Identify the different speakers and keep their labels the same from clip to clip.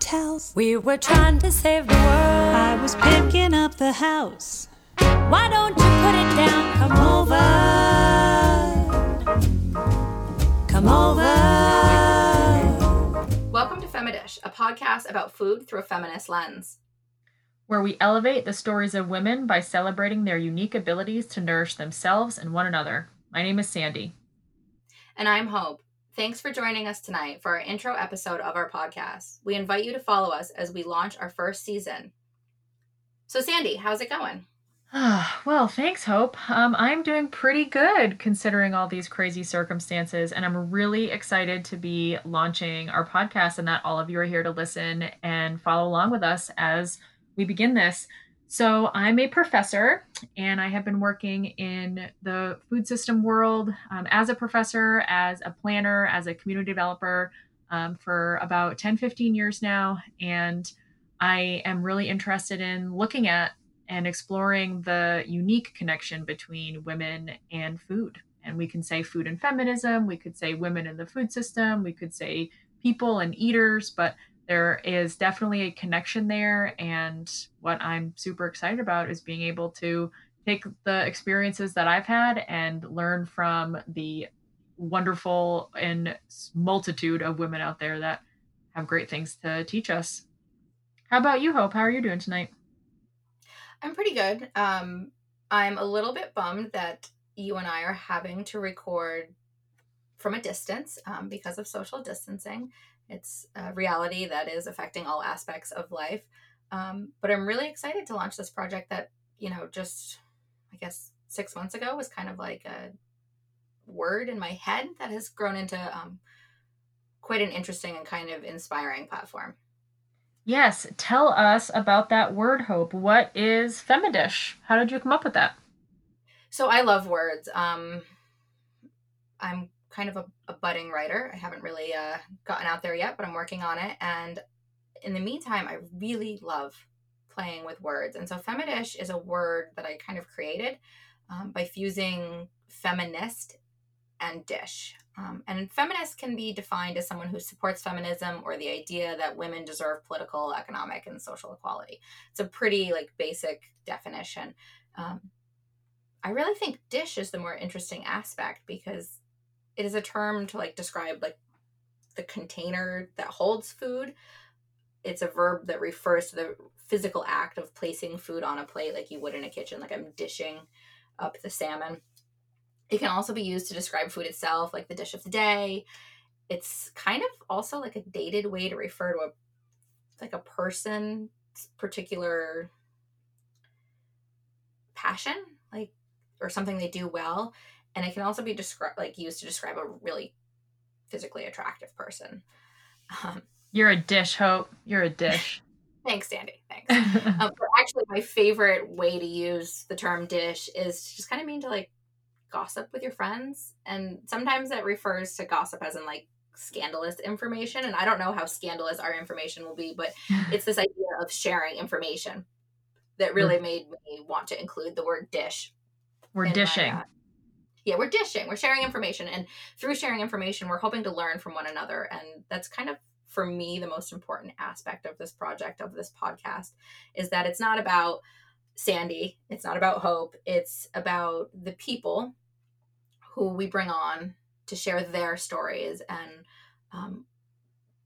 Speaker 1: I was hanging out the towels.
Speaker 2: We were trying to save the world.
Speaker 1: I was picking up the house.
Speaker 2: Why don't you put it down? Come over. Come over.
Speaker 3: Welcome to Femidish, a podcast about food through a feminist lens.
Speaker 4: where we elevate the stories of women by celebrating their unique abilities to nourish themselves and one another. My name is Sandy.
Speaker 3: And I'm Hope. Thanks for joining us tonight for our intro episode of our podcast. We invite you to follow us as we launch our first season. So, Sandy, how's it going?
Speaker 4: well, thanks, Hope. Um, I'm doing pretty good considering all these crazy circumstances, and I'm really excited to be launching our podcast and that all of you are here to listen and follow along with us as we begin this. So, I'm a professor and I have been working in the food system world um, as a professor, as a planner, as a community developer um, for about 10, 15 years now. And I am really interested in looking at and exploring the unique connection between women and food. And we can say food and feminism, we could say women in the food system, we could say people and eaters, but there is definitely a connection there. And what I'm super excited about is being able to take the experiences that I've had and learn from the wonderful and multitude of women out there that have great things to teach us. How about you, Hope? How are you doing tonight?
Speaker 3: I'm pretty good. Um, I'm a little bit bummed that you and I are having to record from a distance um, because of social distancing. It's a reality that is affecting all aspects of life. Um, but I'm really excited to launch this project that, you know, just, I guess, six months ago was kind of like a word in my head that has grown into um, quite an interesting and kind of inspiring platform.
Speaker 4: Yes, tell us about that word, Hope. What is Femidish? How did you come up with that?
Speaker 3: So I love words. Um, I'm kind of a, a budding writer. I haven't really uh, gotten out there yet, but I'm working on it. And in the meantime, I really love playing with words. And so Femidish is a word that I kind of created um, by fusing feminist and dish. Um, and feminist can be defined as someone who supports feminism or the idea that women deserve political, economic, and social equality. It's a pretty like basic definition. Um, I really think dish is the more interesting aspect because it is a term to like describe like the container that holds food. It's a verb that refers to the physical act of placing food on a plate like you would in a kitchen, like I'm dishing up the salmon. It can also be used to describe food itself, like the dish of the day. It's kind of also like a dated way to refer to a like a person's particular passion, like or something they do well. And it can also be described like used to describe a really physically attractive person.
Speaker 4: Um, You're a dish, Hope. You're a dish.
Speaker 3: Thanks, Sandy. Thanks. um, but actually, my favorite way to use the term dish is to just kind of mean to like gossip with your friends. And sometimes that refers to gossip as in like scandalous information. And I don't know how scandalous our information will be, but it's this idea of sharing information that really made me want to include the word dish.
Speaker 4: We're dishing.
Speaker 3: My, uh, yeah, we're dishing. We're sharing information. And through sharing information, we're hoping to learn from one another. And that's kind of for me the most important aspect of this project of this podcast is that it's not about sandy it's not about hope it's about the people who we bring on to share their stories and um,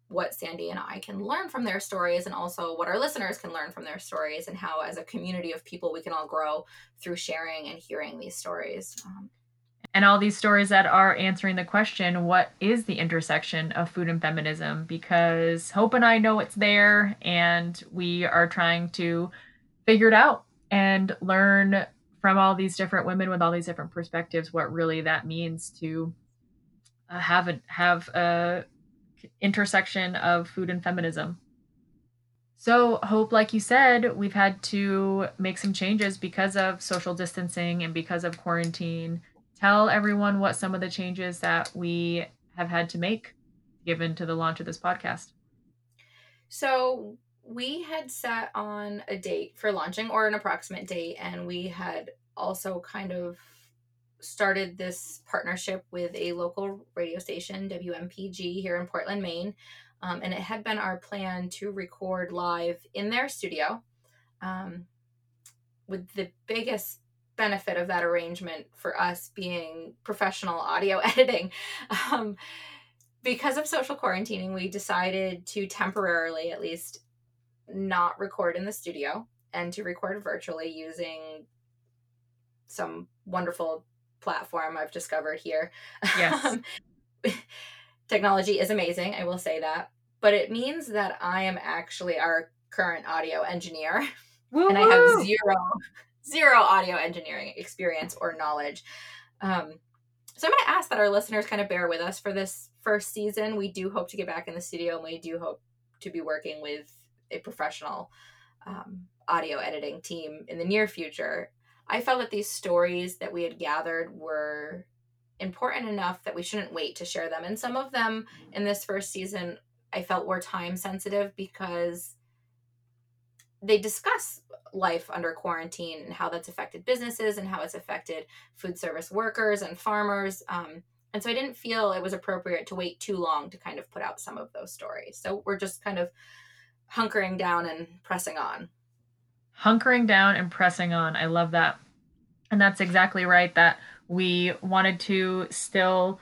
Speaker 3: what sandy and i can learn from their stories and also what our listeners can learn from their stories and how as a community of people we can all grow through sharing and hearing these stories um,
Speaker 4: and all these stories that are answering the question what is the intersection of food and feminism? Because hope and i know it's there and we are trying to figure it out and learn from all these different women with all these different perspectives what really that means to uh, have a have a intersection of food and feminism. So hope like you said we've had to make some changes because of social distancing and because of quarantine tell everyone what some of the changes that we have had to make given to the launch of this podcast.
Speaker 3: So, we had set on a date for launching or an approximate date, and we had also kind of started this partnership with a local radio station, WMPG, here in Portland, Maine. Um, and it had been our plan to record live in their studio. Um, with the biggest benefit of that arrangement for us being professional audio editing. Um, because of social quarantining, we decided to temporarily, at least, not record in the studio and to record virtually using some wonderful platform I've discovered here.
Speaker 4: Yes.
Speaker 3: Um, technology is amazing, I will say that. But it means that I am actually our current audio engineer.
Speaker 4: Woo-hoo!
Speaker 3: And I have zero zero audio engineering experience or knowledge. Um, so I'm going to ask that our listeners kind of bear with us for this first season. We do hope to get back in the studio and we do hope to be working with a professional um, audio editing team in the near future. I felt that these stories that we had gathered were important enough that we shouldn't wait to share them. And some of them in this first season I felt were time sensitive because they discuss life under quarantine and how that's affected businesses and how it's affected food service workers and farmers. Um, and so I didn't feel it was appropriate to wait too long to kind of put out some of those stories. So we're just kind of hunkering down and pressing on.
Speaker 4: Hunkering down and pressing on. I love that. And that's exactly right. That we wanted to still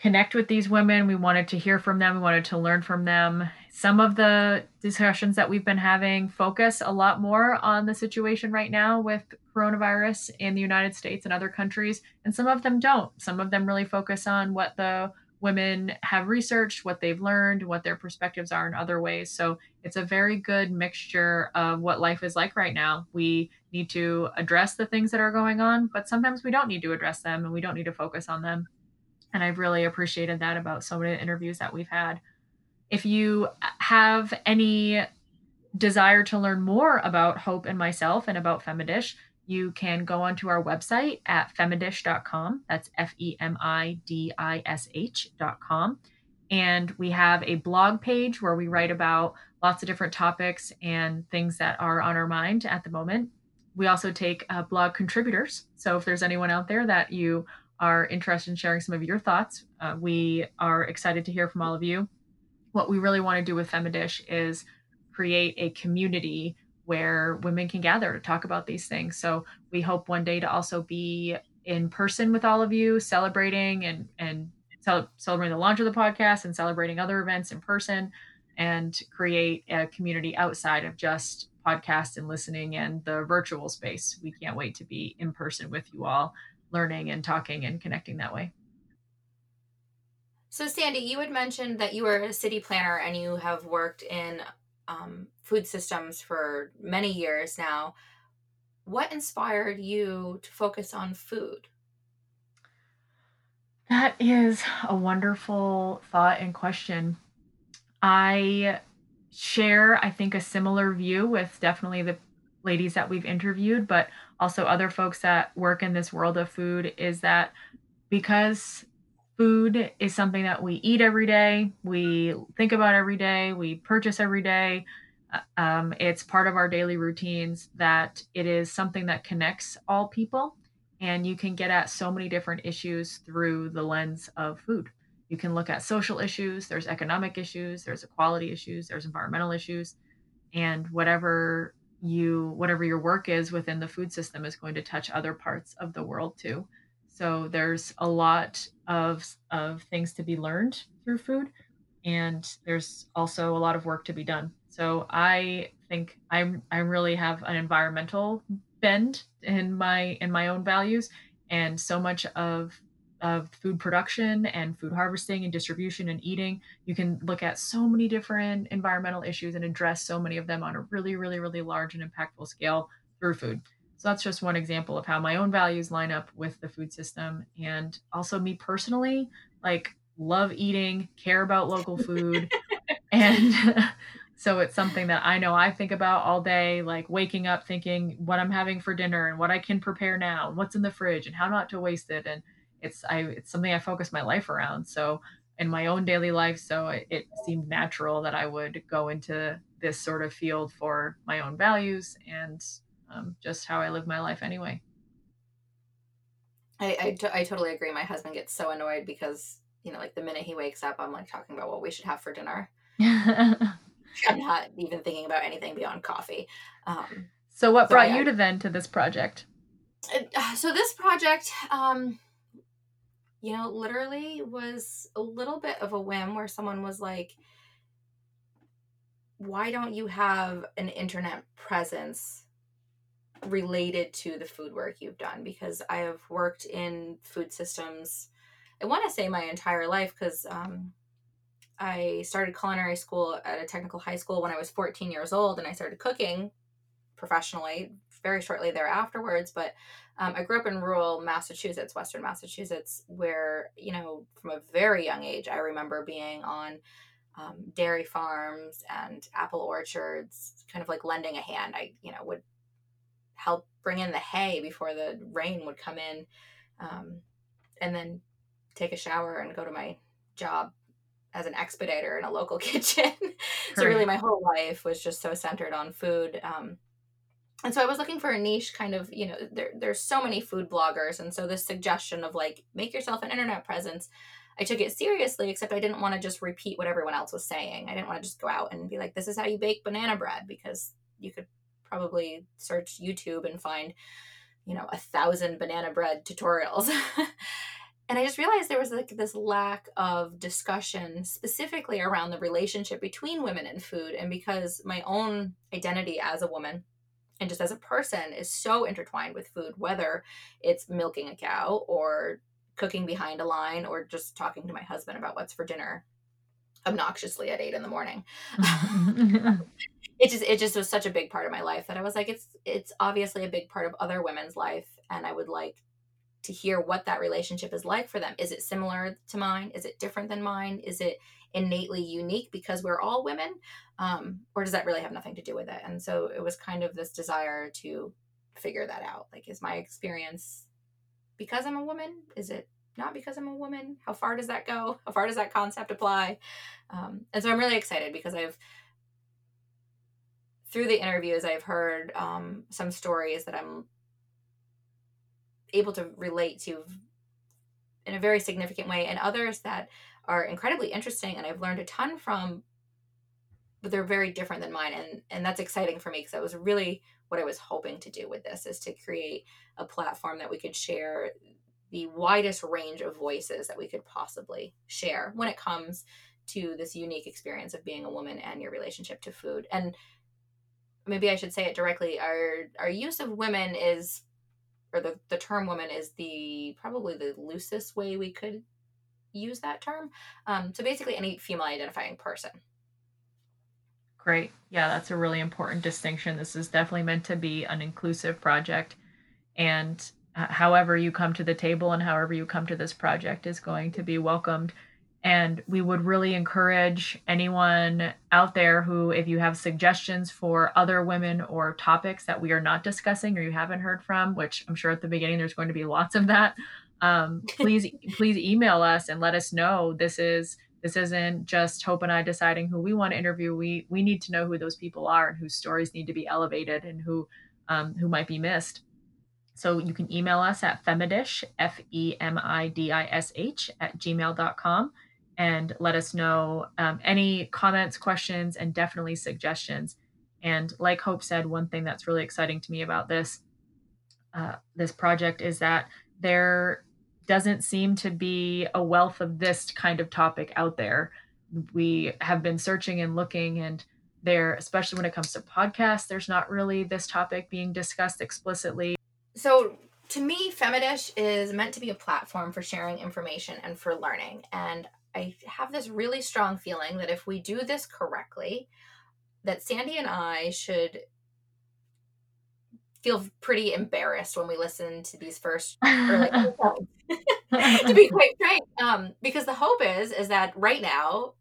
Speaker 4: connect with these women. We wanted to hear from them. We wanted to learn from them. Some of the discussions that we've been having focus a lot more on the situation right now with coronavirus in the United States and other countries, and some of them don't. Some of them really focus on what the women have researched, what they've learned, what their perspectives are in other ways. So it's a very good mixture of what life is like right now. We need to address the things that are going on, but sometimes we don't need to address them and we don't need to focus on them. And I've really appreciated that about so many interviews that we've had. If you have any desire to learn more about Hope and myself and about Femidish, you can go onto our website at femidish.com. That's F E M I D I S H.com. And we have a blog page where we write about lots of different topics and things that are on our mind at the moment. We also take uh, blog contributors. So if there's anyone out there that you are interested in sharing some of your thoughts, uh, we are excited to hear from all of you. What we really want to do with Femidish is create a community where women can gather to talk about these things. So we hope one day to also be in person with all of you, celebrating and and cel- celebrating the launch of the podcast and celebrating other events in person, and create a community outside of just podcast and listening and the virtual space. We can't wait to be in person with you all learning and talking and connecting that way.
Speaker 3: So, Sandy, you had mentioned that you were a city planner and you have worked in um, food systems for many years now. What inspired you to focus on food?
Speaker 4: That is a wonderful thought and question. I share, I think, a similar view with definitely the ladies that we've interviewed, but also other folks that work in this world of food is that because food is something that we eat every day, we think about every day, we purchase every day. Uh, um, it's part of our daily routines that it is something that connects all people. And you can get at so many different issues through the lens of food. You can look at social issues, there's economic issues, there's equality issues, there's environmental issues. And whatever you whatever your work is within the food system is going to touch other parts of the world too. So there's a lot of of things to be learned through food and there's also a lot of work to be done. So i think i'm i really have an environmental bend in my in my own values and so much of of food production and food harvesting and distribution and eating. You can look at so many different environmental issues and address so many of them on a really, really, really large and impactful scale through food. So that's just one example of how my own values line up with the food system. And also, me personally, like, love eating, care about local food. and so it's something that I know I think about all day, like waking up thinking what I'm having for dinner and what I can prepare now, and what's in the fridge and how not to waste it. And it's I it's something I focus my life around. So in my own daily life, so it, it seemed natural that I would go into this sort of field for my own values and um, just how I live my life anyway.
Speaker 3: I, I, t- I totally agree. My husband gets so annoyed because, you know, like the minute he wakes up, I'm like talking about what we should have for dinner. I'm not even thinking about anything beyond coffee. Um,
Speaker 4: so, what so brought I, you to then to this project?
Speaker 3: Uh, so, this project, um, you know, literally was a little bit of a whim where someone was like, why don't you have an internet presence related to the food work you've done? Because I have worked in food systems, I want to say my entire life, because um, I started culinary school at a technical high school when I was 14 years old, and I started cooking professionally very shortly thereafterwards. But um, I grew up in rural Massachusetts, Western Massachusetts, where, you know, from a very young age, I remember being on um, dairy farms and apple orchards, kind of like lending a hand. I, you know, would help bring in the hay before the rain would come in, um, and then take a shower and go to my job as an expediter in a local kitchen. so really, my whole life was just so centered on food. Um, and so I was looking for a niche kind of, you know, there, there's so many food bloggers. And so this suggestion of like, make yourself an internet presence I took it seriously, except I didn't want to just repeat what everyone else was saying. I didn't want to just go out and be like, this is how you bake banana bread, because you could probably search YouTube and find, you know, a thousand banana bread tutorials. and I just realized there was like this lack of discussion specifically around the relationship between women and food. And because my own identity as a woman and just as a person is so intertwined with food, whether it's milking a cow or cooking behind a line or just talking to my husband about what's for dinner obnoxiously at eight in the morning. it just it just was such a big part of my life that I was like, it's it's obviously a big part of other women's life, and I would like to hear what that relationship is like for them. Is it similar to mine? Is it different than mine? Is it innately unique because we're all women, um, or does that really have nothing to do with it? And so it was kind of this desire to figure that out. Like, is my experience because I'm a woman? Is it not because I'm a woman? How far does that go? How far does that concept apply? Um, and so I'm really excited because I've, through the interviews, I've heard um, some stories that I'm able to relate to in a very significant way, and others that are incredibly interesting and I've learned a ton from, but they're very different than mine. And, and that's exciting for me because that was really what I was hoping to do with this is to create a platform that we could share the widest range of voices that we could possibly share when it comes to this unique experience of being a woman and your relationship to food. And maybe I should say it directly, our our use of women is or the, the term woman is the probably the loosest way we could use that term. Um, so basically any female identifying person.
Speaker 4: Great. Yeah, that's a really important distinction. This is definitely meant to be an inclusive project. And uh, however you come to the table and however you come to this project is going to be welcomed. And we would really encourage anyone out there who, if you have suggestions for other women or topics that we are not discussing or you haven't heard from, which I'm sure at the beginning there's going to be lots of that, um, please please email us and let us know. This is this isn't just Hope and I deciding who we want to interview. We we need to know who those people are and whose stories need to be elevated and who um, who might be missed. So you can email us at femidish, F E M I D I S H, at gmail.com and let us know um, any comments, questions, and definitely suggestions. And like Hope said, one thing that's really exciting to me about this uh, this project is that there doesn't seem to be a wealth of this kind of topic out there. We have been searching and looking, and there, especially when it comes to podcasts, there's not really this topic being discussed explicitly.
Speaker 3: So, to me, Femidish is meant to be a platform for sharing information and for learning. And I have this really strong feeling that if we do this correctly, that Sandy and I should feel pretty embarrassed when we listen to these first like, to be quite frank um, because the hope is is that right now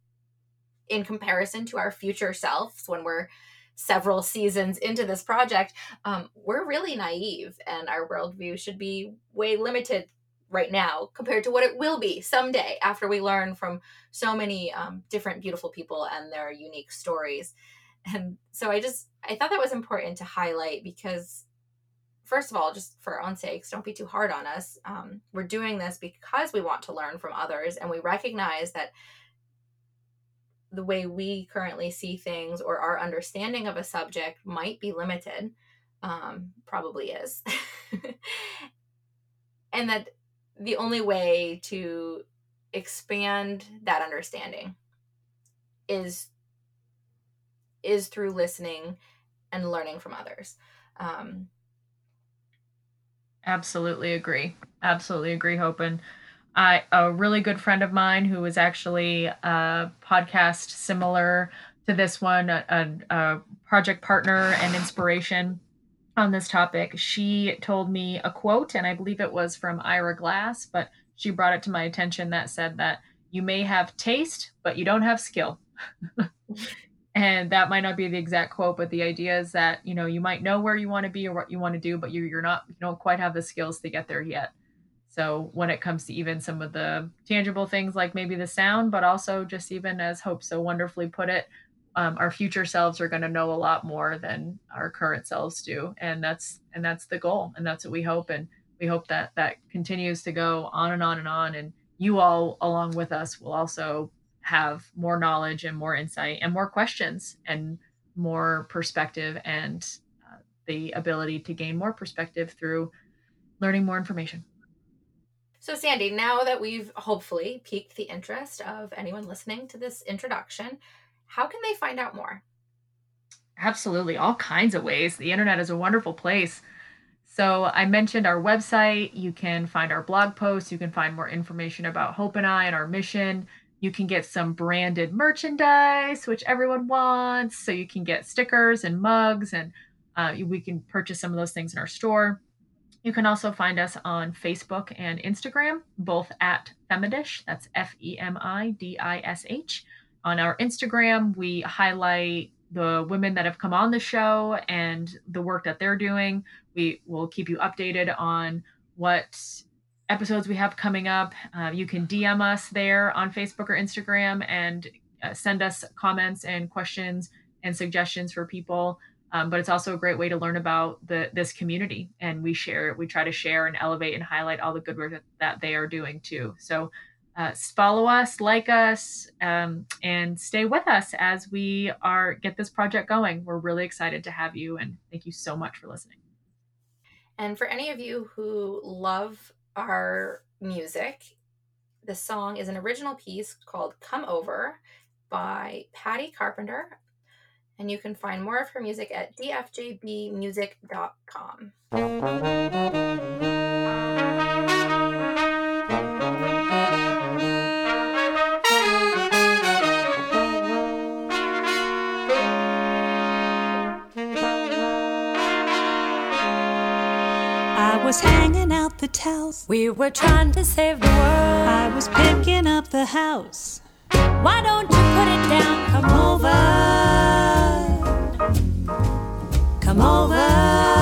Speaker 3: in comparison to our future selves when we're several seasons into this project um, we're really naive and our worldview should be way limited right now compared to what it will be someday after we learn from so many um, different beautiful people and their unique stories and so i just i thought that was important to highlight because first of all, just for our own sakes, don't be too hard on us. Um, we're doing this because we want to learn from others, and we recognize that the way we currently see things or our understanding of a subject might be limited. Um, probably is. and that the only way to expand that understanding is is through listening and learning from others. Um,
Speaker 4: Absolutely agree. Absolutely agree, Hope. And I, a really good friend of mine who was actually a podcast similar to this one, a, a, a project partner and inspiration on this topic. She told me a quote, and I believe it was from Ira Glass, but she brought it to my attention that said that you may have taste, but you don't have skill. and that might not be the exact quote but the idea is that you know you might know where you want to be or what you want to do but you, you're not you don't quite have the skills to get there yet so when it comes to even some of the tangible things like maybe the sound but also just even as hope so wonderfully put it um, our future selves are going to know a lot more than our current selves do. And that's and that's the goal and that's what we hope. And we hope that that continues to go on and on and on. And you all along with us will also have more knowledge and more insight and more questions and more perspective and uh, the ability to gain more perspective through learning more information.
Speaker 3: So, Sandy, now that we've hopefully piqued the interest of anyone listening to this introduction, how can they find out more?
Speaker 4: Absolutely, all kinds of ways. The internet is a wonderful place. So, I mentioned our website. You can find our blog posts. You can find more information about Hope and I and our mission. You can get some branded merchandise, which everyone wants. So you can get stickers and mugs, and uh, we can purchase some of those things in our store. You can also find us on Facebook and Instagram, both at Femidish. That's F E M I D I S H. On our Instagram, we highlight the women that have come on the show and the work that they're doing. We will keep you updated on what episodes we have coming up. Uh, you can DM us there on Facebook or Instagram and uh, send us comments and questions and suggestions for people. Um, but it's also a great way to learn about the this community, and we share. We try to share and elevate and highlight all the good work that, that they are doing too. So. Uh, follow us, like us, um, and stay with us as we are get this project going. We're really excited to have you, and thank you so much for listening.
Speaker 3: And for any of you who love our music. The song is an original piece called Come Over by Patty Carpenter. And you can find more of her music at dfjbmusic.com.
Speaker 2: We were trying to save the world.
Speaker 1: I was picking up the house.
Speaker 2: Why don't you put it down? Come over. Come over.